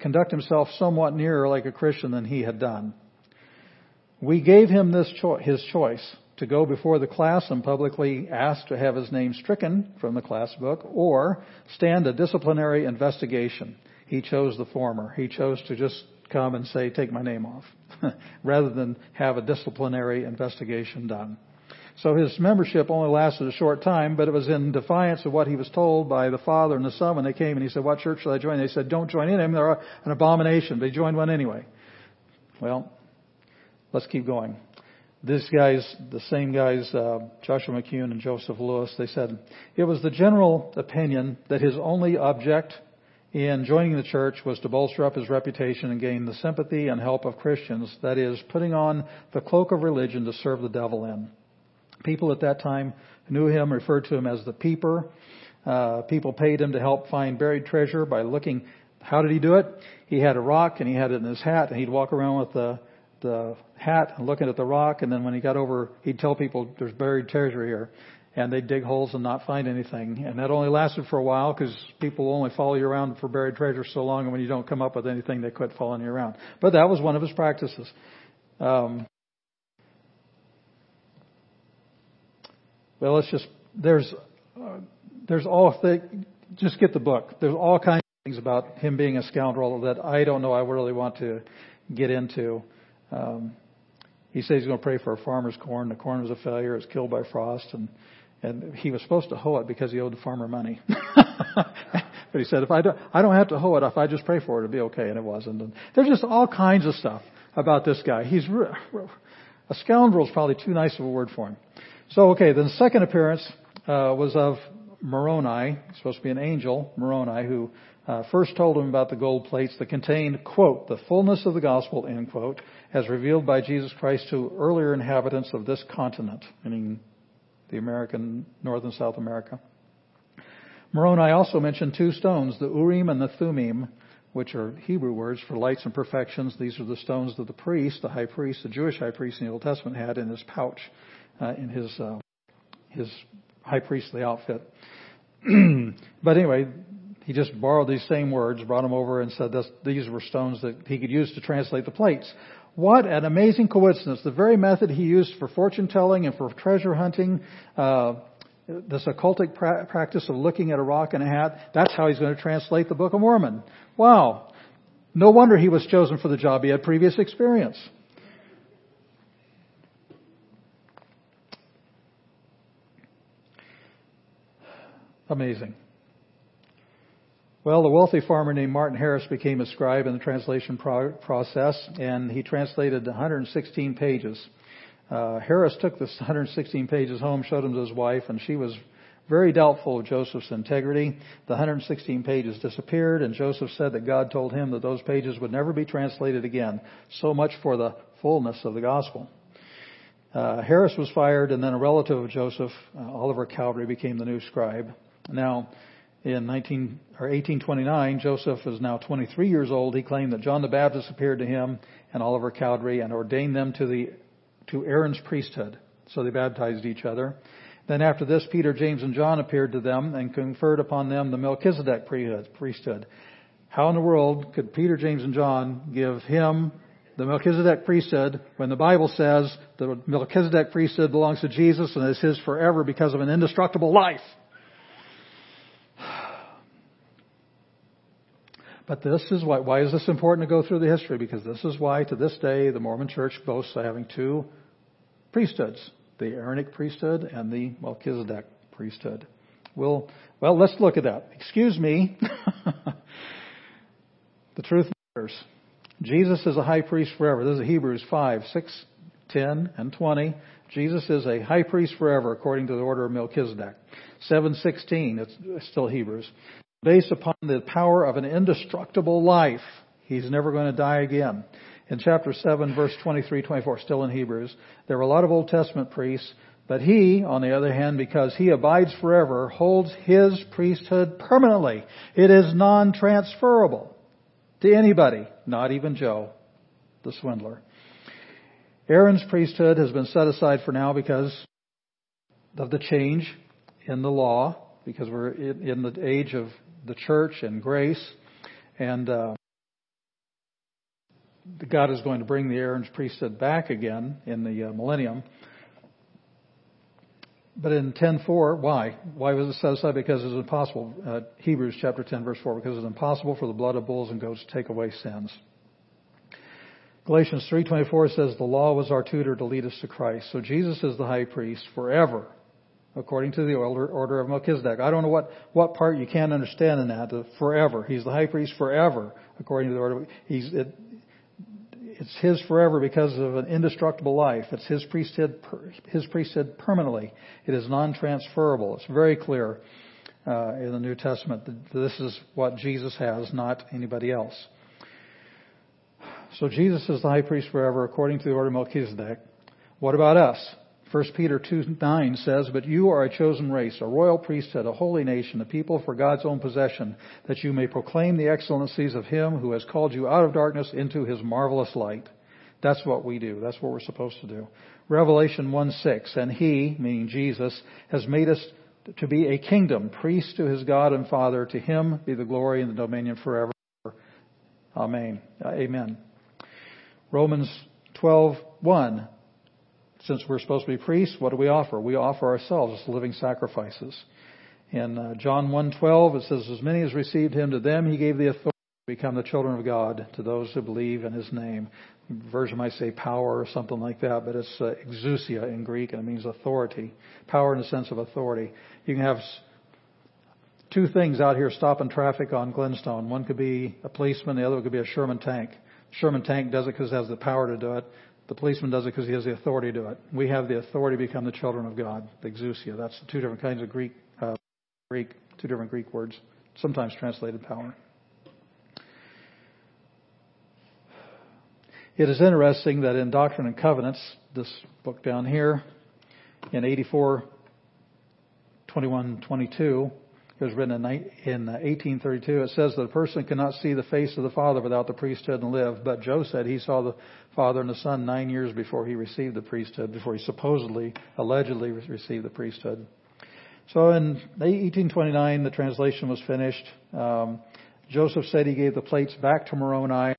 Speaker 1: conduct himself somewhat nearer like a Christian than he had done. We gave him this cho- his choice to go before the class and publicly ask to have his name stricken from the class book or stand a disciplinary investigation. He chose the former. He chose to just come and say, take my name off, rather than have a disciplinary investigation done. So his membership only lasted a short time, but it was in defiance of what he was told by the father and the son when they came and he said, what church should I join? They said, don't join in them. They're an abomination. They joined one anyway. Well, let's keep going. These guys, the same guys, uh, Joshua McKune and Joseph Lewis, they said, it was the general opinion that his only object in joining the church was to bolster up his reputation and gain the sympathy and help of Christians, that is, putting on the cloak of religion to serve the devil in. People at that time knew him, referred to him as the peeper. Uh, people paid him to help find buried treasure by looking. How did he do it? He had a rock and he had it in his hat, and he'd walk around with the the hat and looking at the rock, and then when he got over, he'd tell people there's buried treasure here and they'd dig holes and not find anything. And that only lasted for a while because people only follow you around for buried treasure so long, and when you don't come up with anything, they quit following you around. But that was one of his practices. Um, well, let's just there's uh, there's all th- just get the book. There's all kinds of things about him being a scoundrel that I don't know. I really want to get into. Um, he says he's going to pray for a farmer's corn. The corn was a failure. It was killed by frost, and and he was supposed to hoe it because he owed the farmer money. but he said, if I don't, I don't have to hoe it. If I just pray for it, it'll be okay. And it wasn't. And there's just all kinds of stuff about this guy. He's a scoundrel is probably too nice of a word for him. So okay, then the second appearance uh, was of Moroni, supposed to be an angel, Moroni, who uh, first told him about the gold plates that contained, quote, the fullness of the gospel, end quote, as revealed by Jesus Christ to earlier inhabitants of this continent, meaning the American, North and South America. Moroni also mentioned two stones, the Urim and the Thummim, which are Hebrew words for lights and perfections. These are the stones that the priest, the high priest, the Jewish high priest in the Old Testament had in his pouch, uh, in his uh, his high priestly outfit. but anyway, he just borrowed these same words, brought them over, and said this, these were stones that he could use to translate the plates. What an amazing coincidence! The very method he used for fortune telling and for treasure hunting, uh, this occultic pra- practice of looking at a rock and a hat, that's how he's going to translate the Book of Mormon. Wow. No wonder he was chosen for the job. He had previous experience. Amazing. Well, a wealthy farmer named Martin Harris became a scribe in the translation pro- process, and he translated 116 pages. Uh, Harris took this 116 pages home, showed them to his wife, and she was very doubtful of Joseph's integrity. The 116 pages disappeared, and Joseph said that God told him that those pages would never be translated again. So much for the fullness of the gospel. Uh, Harris was fired, and then a relative of Joseph, uh, Oliver Cowdery, became the new scribe. Now, in 19, or 1829, Joseph is now 23 years old. He claimed that John the Baptist appeared to him and Oliver Cowdery and ordained them to the to Aaron's priesthood. So they baptized each other. Then after this, Peter, James, and John appeared to them and conferred upon them the Melchizedek priesthood. How in the world could Peter, James, and John give him the Melchizedek priesthood when the Bible says the Melchizedek priesthood belongs to Jesus and is his forever because of an indestructible life? But this is why, why is this important to go through the history? Because this is why to this day the Mormon church boasts of having two priesthoods, the Aaronic priesthood and the Melchizedek priesthood. We'll, well, let's look at that. Excuse me. the truth matters. Jesus is a high priest forever. This is Hebrews 5, 6, 10, and 20. Jesus is a high priest forever according to the order of Melchizedek. 716, it's still Hebrews based upon the power of an indestructible life. He's never going to die again. In chapter 7, verse 23, 24, still in Hebrews, there were a lot of Old Testament priests, but he, on the other hand, because he abides forever, holds his priesthood permanently. It is non-transferable to anybody, not even Joe, the swindler. Aaron's priesthood has been set aside for now because of the change in the law, because we're in the age of the church and grace. And uh, God is going to bring the Aaron's priesthood back again in the uh, millennium. But in 10:4, why? Why was it set aside? Because it's impossible. Uh, Hebrews chapter 10, verse 4. Because it's impossible for the blood of bulls and goats to take away sins. Galatians 3:24 says the law was our tutor to lead us to Christ. So Jesus is the high priest forever according to the order, of Melchizedek. I don't know what, what part you can't understand in that. Forever. He's the high priest forever, according to the order. He's, it, it's his forever because of an indestructible life. It's his priesthood, his priesthood permanently. It is non-transferable. It's very clear uh, in the New Testament that this is what Jesus has, not anybody else. So Jesus is the high priest forever, according to the order of Melchizedek. What about us? 1 Peter 2 9 says, But you are a chosen race, a royal priesthood, a holy nation, a people for God's own possession, that you may proclaim the excellencies of Him who has called you out of darkness into His marvelous light. That's what we do. That's what we're supposed to do. Revelation 1 6, And He, meaning Jesus, has made us to be a kingdom, priest to His God and Father. To Him be the glory and the dominion forever. Amen. Amen. Romans 12 1 since we're supposed to be priests, what do we offer? We offer ourselves as living sacrifices. In uh, John 1:12 it says, "As many as received him, to them he gave the authority to become the children of God, to those who believe in his name." The version might say power or something like that, but it's uh, exousia in Greek, and it means authority. Power in the sense of authority. You can have two things out here stopping traffic on Glenstone. One could be a policeman, the other could be a Sherman tank. Sherman tank does it because it has the power to do it. The policeman does it because he has the authority to do it. We have the authority to become the children of God, the exousia. That's two different kinds of Greek, uh, Greek, two different Greek words, sometimes translated power. It is interesting that in Doctrine and Covenants, this book down here, in 84, 21, 22, it was written in 1832. Uh, it says that a person cannot see the face of the Father without the priesthood and live. But Joe said he saw the Father and the Son nine years before he received the priesthood, before he supposedly, allegedly received the priesthood. So in 1829, the translation was finished. Um, Joseph said he gave the plates back to Moroni.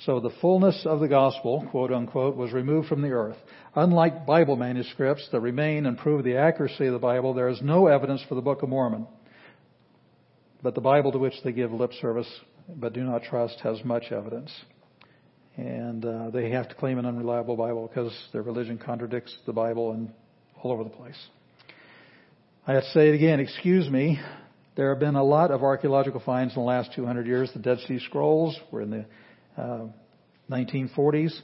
Speaker 1: So the fullness of the gospel, quote unquote, was removed from the earth. Unlike Bible manuscripts that remain and prove the accuracy of the Bible, there is no evidence for the Book of Mormon. But the Bible to which they give lip service but do not trust has much evidence. And uh, they have to claim an unreliable Bible because their religion contradicts the Bible and all over the place. I have to say it again, excuse me. There have been a lot of archaeological finds in the last 200 years. The Dead Sea Scrolls were in the uh, 1940s.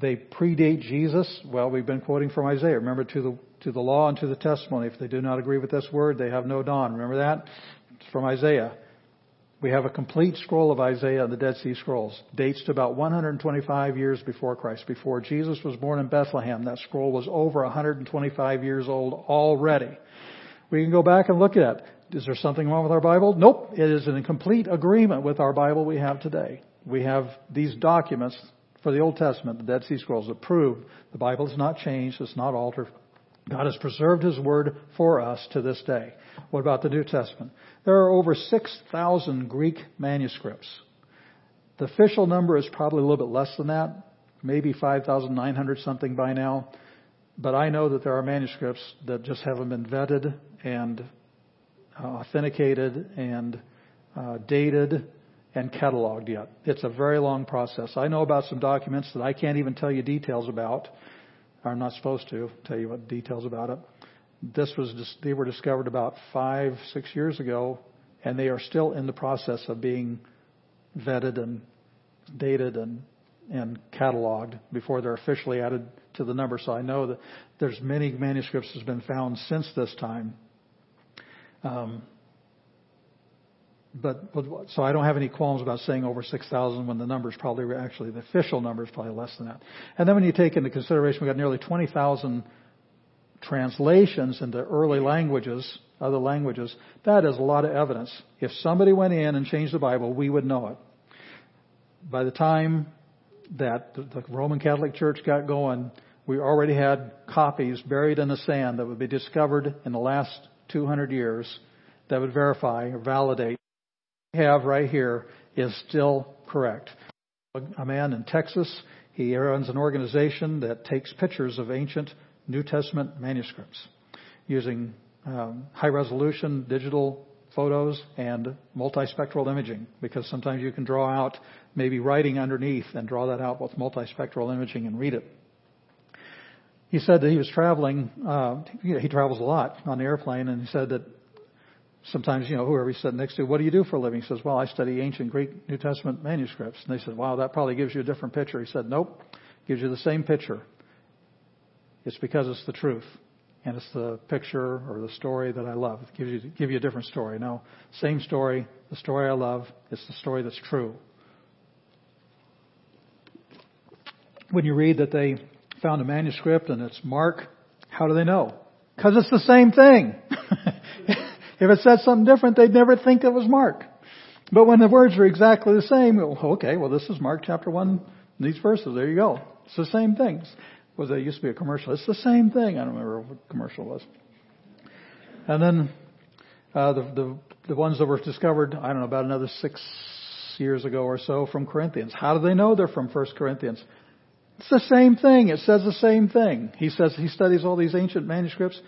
Speaker 1: They predate Jesus. Well, we've been quoting from Isaiah. Remember, to the to the law and to the testimony. If they do not agree with this word, they have no dawn. Remember that? It's from Isaiah. We have a complete scroll of Isaiah the Dead Sea Scrolls. Dates to about 125 years before Christ. Before Jesus was born in Bethlehem, that scroll was over 125 years old already. We can go back and look at it. Is there something wrong with our Bible? Nope. It is in complete agreement with our Bible we have today. We have these documents for the Old Testament, the Dead Sea Scrolls, that prove the Bible is not changed, it's not altered. God has preserved His Word for us to this day. What about the New Testament? There are over 6,000 Greek manuscripts. The official number is probably a little bit less than that, maybe 5,900 something by now. But I know that there are manuscripts that just haven't been vetted and uh, authenticated and uh, dated and cataloged yet. It's a very long process. I know about some documents that I can't even tell you details about. I'm not supposed to tell you what details about it. This was just, they were discovered about five, six years ago, and they are still in the process of being vetted and dated and and cataloged before they're officially added to the number. So I know that there's many manuscripts that's been found since this time. Um, but so I don't have any qualms about saying over 6,000 when the number is probably actually the official number is probably less than that. And then when you take into consideration we got nearly 20,000 translations into early languages, other languages, that is a lot of evidence. If somebody went in and changed the Bible, we would know it. By the time that the Roman Catholic Church got going, we already had copies buried in the sand that would be discovered in the last 200 years that would verify or validate have right here is still correct. A man in Texas, he runs an organization that takes pictures of ancient New Testament manuscripts using um, high resolution digital photos and multispectral imaging because sometimes you can draw out maybe writing underneath and draw that out with multispectral imaging and read it. He said that he was traveling, uh, he travels a lot on the airplane and he said that sometimes, you know, whoever he's sitting next to, what do you do for a living? He says, well, I study ancient Greek New Testament manuscripts. And they said, wow, that probably gives you a different picture. He said, nope, gives you the same picture. It's because it's the truth. And it's the picture or the story that I love. It gives you, give you a different story. No, same story, the story I love, it's the story that's true. When you read that they found a manuscript and it's Mark, how do they know? Because it's the same thing. If it said something different, they'd never think it was Mark. But when the words are exactly the same, okay, well this is Mark chapter 1, these verses, there you go. It's the same things was there used to be a commercial. It's the same thing. I don't remember what commercial was. And then uh, the, the the ones that were discovered, I don't know, about another six years ago or so from Corinthians. How do they know they're from First Corinthians? It's the same thing. It says the same thing. He says he studies all these ancient manuscripts.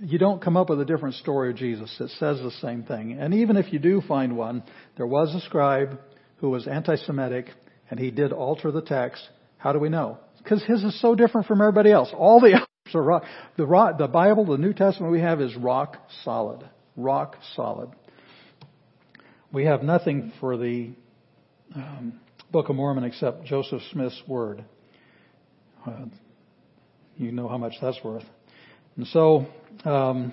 Speaker 1: You don't come up with a different story of Jesus. It says the same thing. And even if you do find one, there was a scribe who was anti-Semitic and he did alter the text. How do we know? Because his is so different from everybody else. All the others are rock. The, rock, the Bible, the New Testament we have is rock solid. Rock solid. We have nothing for the um, Book of Mormon except Joseph Smith's word. Uh, you know how much that's worth. And so, um,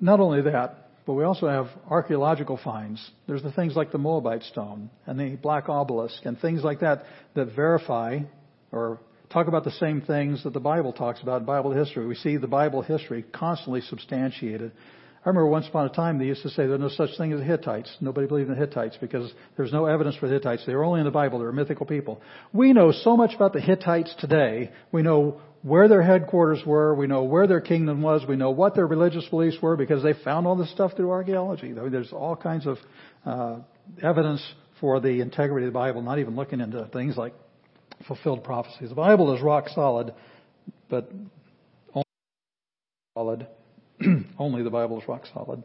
Speaker 1: not only that, but we also have archaeological finds. There's the things like the Moabite stone and the black obelisk and things like that that verify or talk about the same things that the Bible talks about in Bible history. We see the Bible history constantly substantiated I remember once upon a time they used to say there's no such thing as the Hittites. Nobody believed in the Hittites because there's no evidence for the Hittites. They were only in the Bible. They were mythical people. We know so much about the Hittites today. We know where their headquarters were. We know where their kingdom was. We know what their religious beliefs were because they found all this stuff through archaeology. There's all kinds of uh, evidence for the integrity of the Bible, not even looking into things like fulfilled prophecies. The Bible is rock solid, but only solid. only the Bible is rock solid.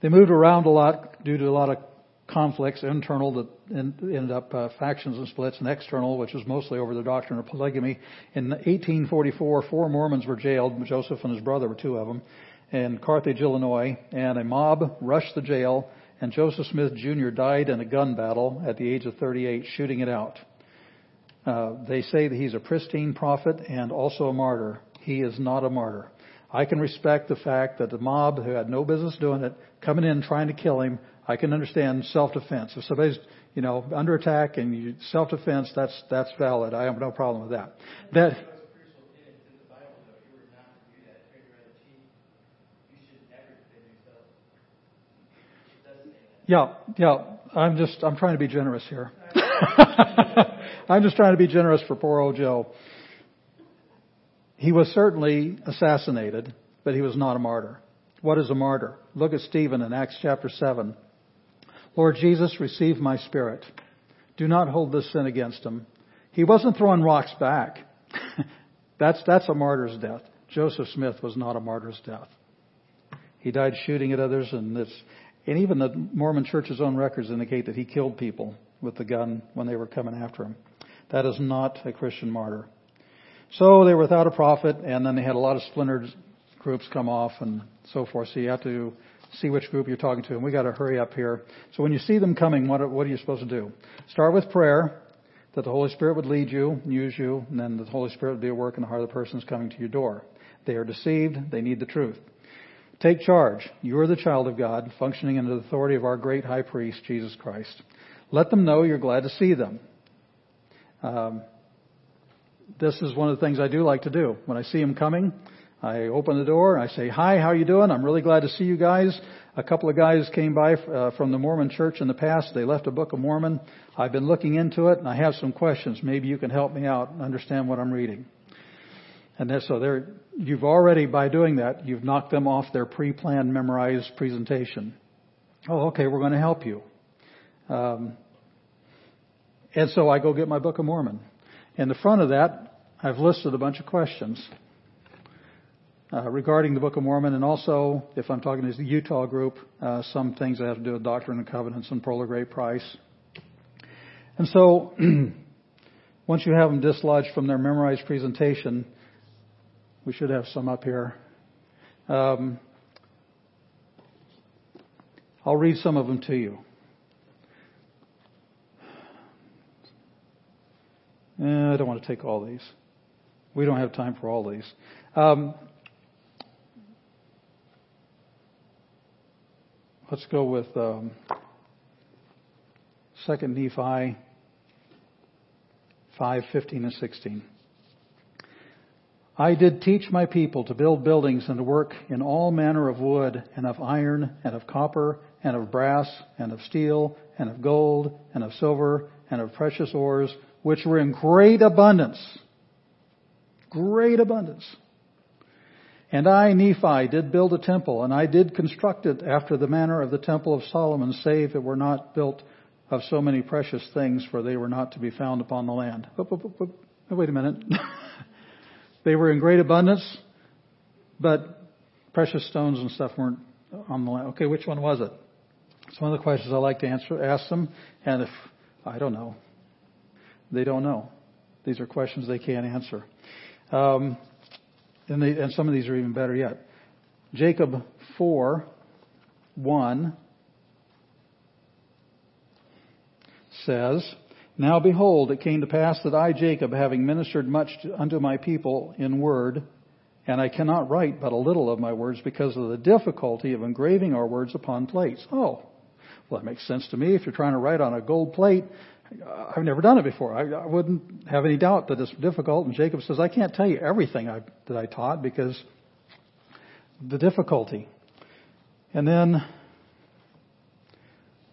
Speaker 1: They moved around a lot due to a lot of conflicts, internal that ended up uh, factions and splits, and external, which was mostly over the doctrine of polygamy. In 1844, four Mormons were jailed. Joseph and his brother were two of them in Carthage, Illinois, and a mob rushed the jail, and Joseph Smith Jr. died in a gun battle at the age of 38, shooting it out. Uh, they say that he's a pristine prophet and also a martyr. He is not a martyr. I can respect the fact that the mob who had no business doing it, coming in trying to kill him, I can understand self-defense. If somebody's, you know, under attack and you self-defense, that's that's valid. I have no problem with that. That. Yeah, yeah. I'm just I'm trying to be generous here. I'm just trying to be generous for poor old Joe. He was certainly assassinated, but he was not a martyr. What is a martyr? Look at Stephen in Acts chapter 7. Lord Jesus, receive my spirit. Do not hold this sin against him. He wasn't throwing rocks back. that's, that's a martyr's death. Joseph Smith was not a martyr's death. He died shooting at others, and this, and even the Mormon Church's own records indicate that he killed people with the gun when they were coming after him. That is not a Christian martyr. So they were without a prophet, and then they had a lot of splintered groups come off and so forth. So you have to see which group you're talking to, and we got to hurry up here. So when you see them coming, what are, what are you supposed to do? Start with prayer, that the Holy Spirit would lead you, use you, and then the Holy Spirit would be at work in the heart of the person who's coming to your door. They are deceived. They need the truth. Take charge. You are the child of God, functioning under the authority of our great high priest, Jesus Christ. Let them know you're glad to see them. Um, this is one of the things I do like to do. When I see them coming, I open the door I say, "Hi, how are you doing? I'm really glad to see you guys." A couple of guys came by uh, from the Mormon Church in the past. They left a Book of Mormon. I've been looking into it and I have some questions. Maybe you can help me out and understand what I'm reading. And so there, you've already by doing that, you've knocked them off their pre-planned, memorized presentation. Oh, okay, we're going to help you. Um, and so I go get my Book of Mormon. In the front of that, I've listed a bunch of questions uh, regarding the Book of Mormon, and also, if I'm talking to the Utah group, uh, some things that have to do with Doctrine and Covenants and of Great Price. And so, once you have them dislodged from their memorized presentation, we should have some up here. Um, I'll read some of them to you. Eh, I don't want to take all these. We don't have time for all these. Um, let's go with um, Second Nephi five fifteen and sixteen. I did teach my people to build buildings and to work in all manner of wood and of iron and of copper and of brass and of steel and of gold and of silver and of precious ores which were in great abundance. Great abundance. And I, Nephi, did build a temple, and I did construct it after the manner of the temple of Solomon, save it were not built of so many precious things, for they were not to be found upon the land. Wait a minute. they were in great abundance, but precious stones and stuff weren't on the land. Okay, which one was it? It's one of the questions I like to answer, ask them, and if I don't know, they don't know. These are questions they can't answer. Um, and, they, and some of these are even better yet. Jacob 4 1 says, Now behold, it came to pass that I, Jacob, having ministered much unto my people in word, and I cannot write but a little of my words because of the difficulty of engraving our words upon plates. Oh, well, that makes sense to me. If you're trying to write on a gold plate, I've never done it before. I, I wouldn't have any doubt that it's difficult. And Jacob says, I can't tell you everything I, that I taught because the difficulty. And then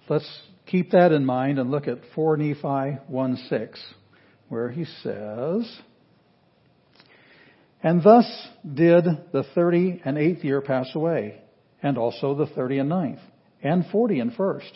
Speaker 1: let's keep that in mind and look at 4 Nephi 1 6, where he says, And thus did the thirty and eighth year pass away, and also the thirty and ninth, and forty and first,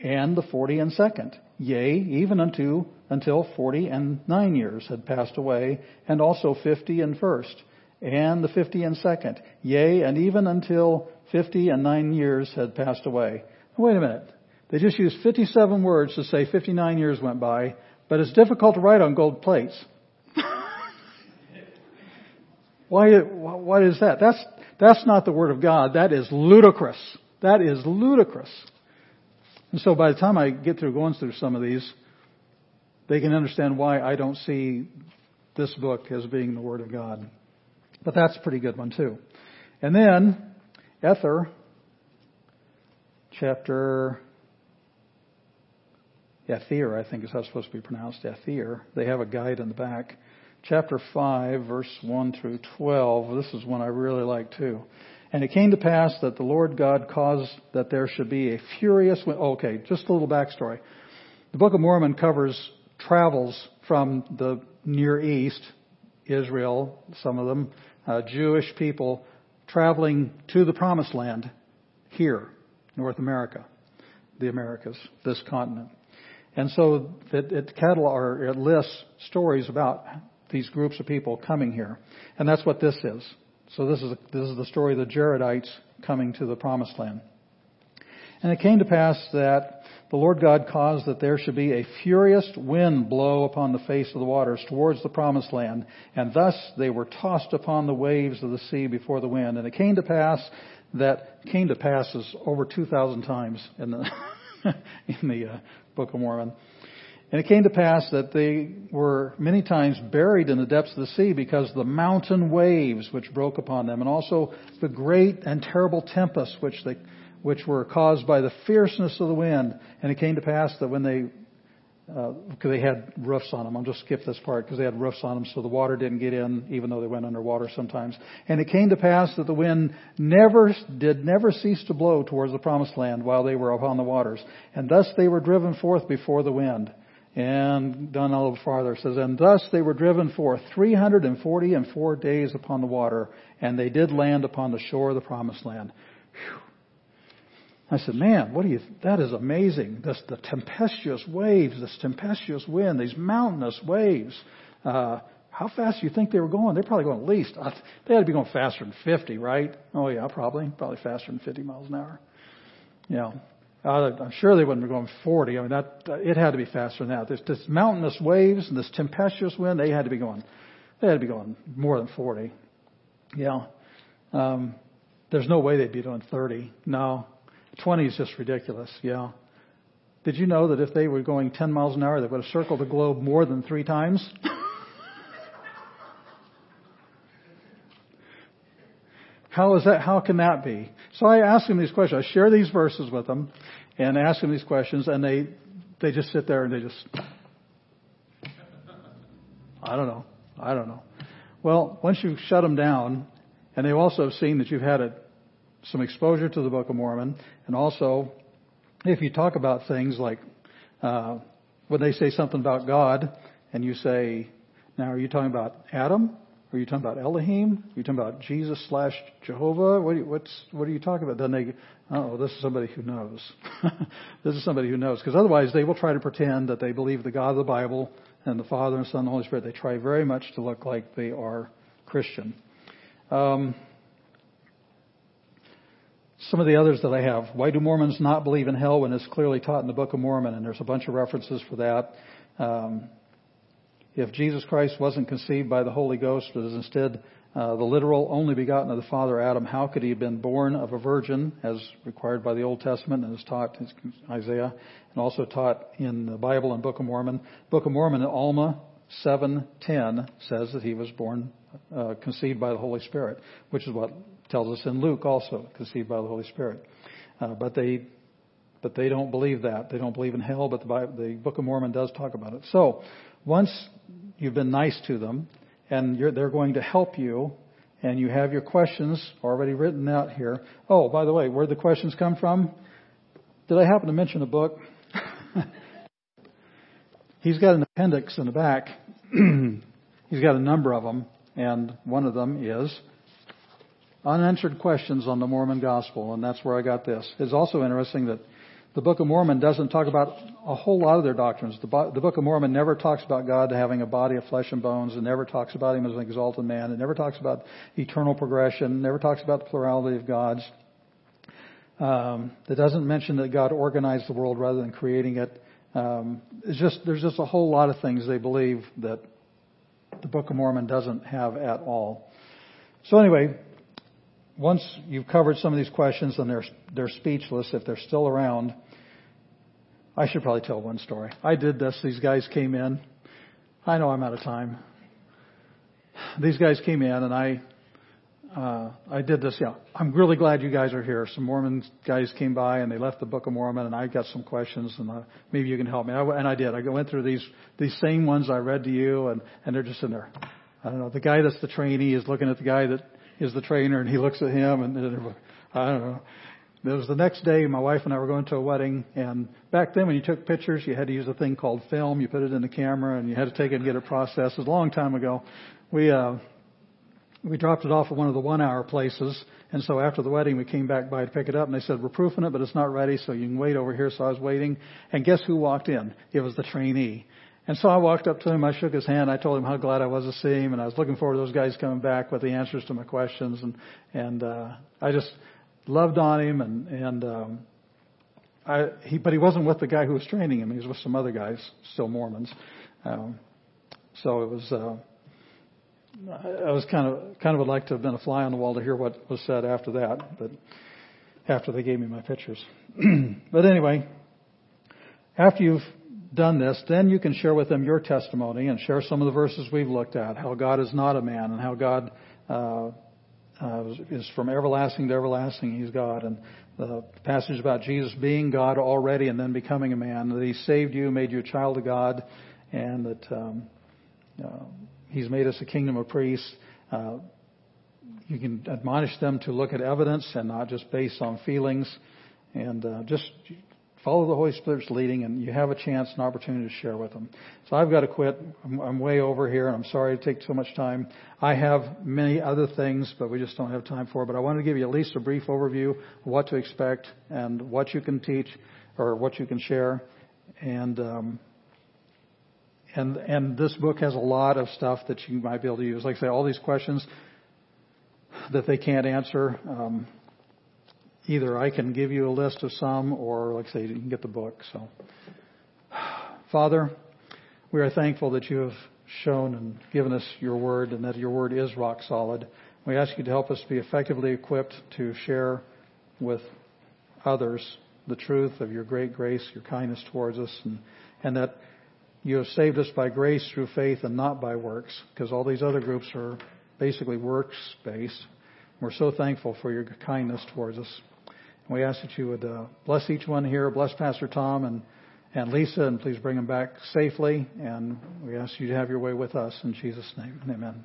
Speaker 1: and the forty and second, yea, even unto until forty and nine years had passed away, and also fifty and first, and the fifty and second, yea, and even until fifty and nine years had passed away. Wait a minute. They just used 57 words to say 59 years went by, but it's difficult to write on gold plates. why, what is that? That's, that's not the Word of God. That is ludicrous. That is ludicrous. And so by the time I get through going through some of these, they can understand why I don't see this book as being the Word of God. But that's a pretty good one too. And then, Ether, chapter Ether, I think is how it's supposed to be pronounced, Ether. They have a guide in the back. Chapter 5, verse 1 through 12. This is one I really like too. And it came to pass that the Lord God caused that there should be a furious wind. Okay, just a little backstory. The Book of Mormon covers travels from the Near East, Israel, some of them, uh, Jewish people traveling to the Promised Land here, North America, the Americas, this continent. And so it, it catalog or it lists stories about these groups of people coming here, and that's what this is. So this is this is the story of the Jaredites coming to the Promised Land. And it came to pass that the Lord God caused that there should be a furious wind blow upon the face of the waters towards the promised land, and thus they were tossed upon the waves of the sea before the wind. And it came to pass that came to pass is over 2,000 times in the in the uh, Book of Mormon. And it came to pass that they were many times buried in the depths of the sea because of the mountain waves which broke upon them, and also the great and terrible tempests which they, which were caused by the fierceness of the wind. And it came to pass that when they because uh, they had roofs on them. I'll just skip this part because they had roofs on them, so the water didn't get in, even though they went underwater sometimes. And it came to pass that the wind never did never cease to blow towards the promised land while they were upon the waters, and thus they were driven forth before the wind. And down a little farther says, and thus they were driven forth three hundred and forty and four days upon the water, and they did land upon the shore of the promised land. Whew. I said, man, what do you, that is amazing. This, the tempestuous waves, this tempestuous wind, these mountainous waves. Uh, how fast do you think they were going? They're probably going at least, uh, they had to be going faster than 50, right? Oh yeah, probably, probably faster than 50 miles an hour. Yeah. I'm sure they wouldn't be going 40. I mean, that, it had to be faster than that. This, this mountainous waves and this tempestuous wind, they had to be going, they had to be going more than 40. Yeah. Um, there's no way they'd be doing 30. No. 20 is just ridiculous, yeah. Did you know that if they were going 10 miles an hour, they would have circled the globe more than three times? How is that? How can that be? So I ask them these questions. I share these verses with them and ask them these questions, and they they just sit there and they just I don't know. I don't know. Well, once you shut them down, and they've also seen that you've had a some exposure to the Book of Mormon, and also if you talk about things like uh, when they say something about God, and you say, now are you talking about Adam? Are you talking about Elohim? Are you talking about Jesus slash Jehovah? What, what are you talking about? Then they, oh, this is somebody who knows. this is somebody who knows. Because otherwise they will try to pretend that they believe the God of the Bible and the Father and Son and the Holy Spirit. They try very much to look like they are Christian. Um, some of the others that I have. Why do Mormons not believe in hell when it's clearly taught in the Book of Mormon? And there's a bunch of references for that. Um, if Jesus Christ wasn't conceived by the Holy Ghost, but is instead uh, the literal only begotten of the Father Adam, how could he have been born of a virgin, as required by the Old Testament and is taught in Isaiah, and also taught in the Bible and Book of Mormon? Book of Mormon, Alma 7:10 says that he was born, uh, conceived by the Holy Spirit, which is what tells us in Luke also, conceived by the Holy Spirit. Uh, but they, but they don't believe that. They don't believe in hell, but the, Bible, the Book of Mormon does talk about it. So, once you've been nice to them, and they're going to help you, and you have your questions already written out here. Oh, by the way, where the questions come from? Did I happen to mention a book? He's got an appendix in the back. He's got a number of them, and one of them is unanswered questions on the Mormon gospel, and that's where I got this. It's also interesting that the Book of Mormon doesn't talk about a whole lot of their doctrines. The, Bo- the Book of Mormon never talks about God having a body of flesh and bones. It never talks about Him as an exalted man. It never talks about eternal progression. It never talks about the plurality of gods. Um, it doesn't mention that God organized the world rather than creating it. Um, it's just there's just a whole lot of things they believe that the Book of Mormon doesn't have at all. So anyway, once you've covered some of these questions and they're they're speechless if they're still around, I should probably tell one story. I did this. These guys came in. I know I'm out of time. These guys came in and I uh, I did this. Yeah, I'm really glad you guys are here. Some Mormon guys came by and they left the Book of Mormon, and I got some questions, and uh, maybe you can help me. I, and I did. I went through these these same ones I read to you, and and they're just in there. I don't know. The guy that's the trainee is looking at the guy that is the trainer, and he looks at him, and I don't know. It was the next day. My wife and I were going to a wedding, and back then, when you took pictures, you had to use a thing called film. You put it in the camera, and you had to take it and get it processed. It was a long time ago. We uh, we dropped it off at one of the one-hour places, and so after the wedding, we came back by to pick it up, and they said we're proofing it, but it's not ready, so you can wait over here. So I was waiting, and guess who walked in? It was the trainee. And so I walked up to him, I shook his hand, I told him how glad I was to see him, and I was looking forward to those guys coming back with the answers to my questions, and and uh, I just loved on him, and and um, I he but he wasn't with the guy who was training him; he was with some other guys, still Mormons. Um, so it was. Uh, I was kind of kind of would like to have been a fly on the wall to hear what was said after that, but after they gave me my pictures. but anyway, after you've done this, then you can share with them your testimony and share some of the verses we've looked at, how God is not a man and how God uh, uh, is from everlasting to everlasting. He's God, and the passage about Jesus being God already and then becoming a man, that He saved you, made you a child of God, and that um, uh, He's made us a kingdom of priests. Uh, you can admonish them to look at evidence and not just based on feelings, and uh, just follow the Holy Spirit's leading, and you have a chance, an opportunity to share with them. So I've got to quit. I'm, I'm way over here, and I'm sorry to take so much time. I have many other things, but we just don't have time for. But I wanted to give you at least a brief overview of what to expect and what you can teach or what you can share, and. Um, and and this book has a lot of stuff that you might be able to use. Like I say, all these questions that they can't answer. Um, either I can give you a list of some, or like I say, you can get the book. So, Father, we are thankful that you have shown and given us your word, and that your word is rock solid. We ask you to help us be effectively equipped to share with others the truth of your great grace, your kindness towards us, and, and that you have saved us by grace through faith and not by works, because all these other groups are basically works based. We're so thankful for your kindness towards us. We ask that you would uh, bless each one here, bless Pastor Tom and, and Lisa, and please bring them back safely. And we ask you to have your way with us in Jesus' name. Amen.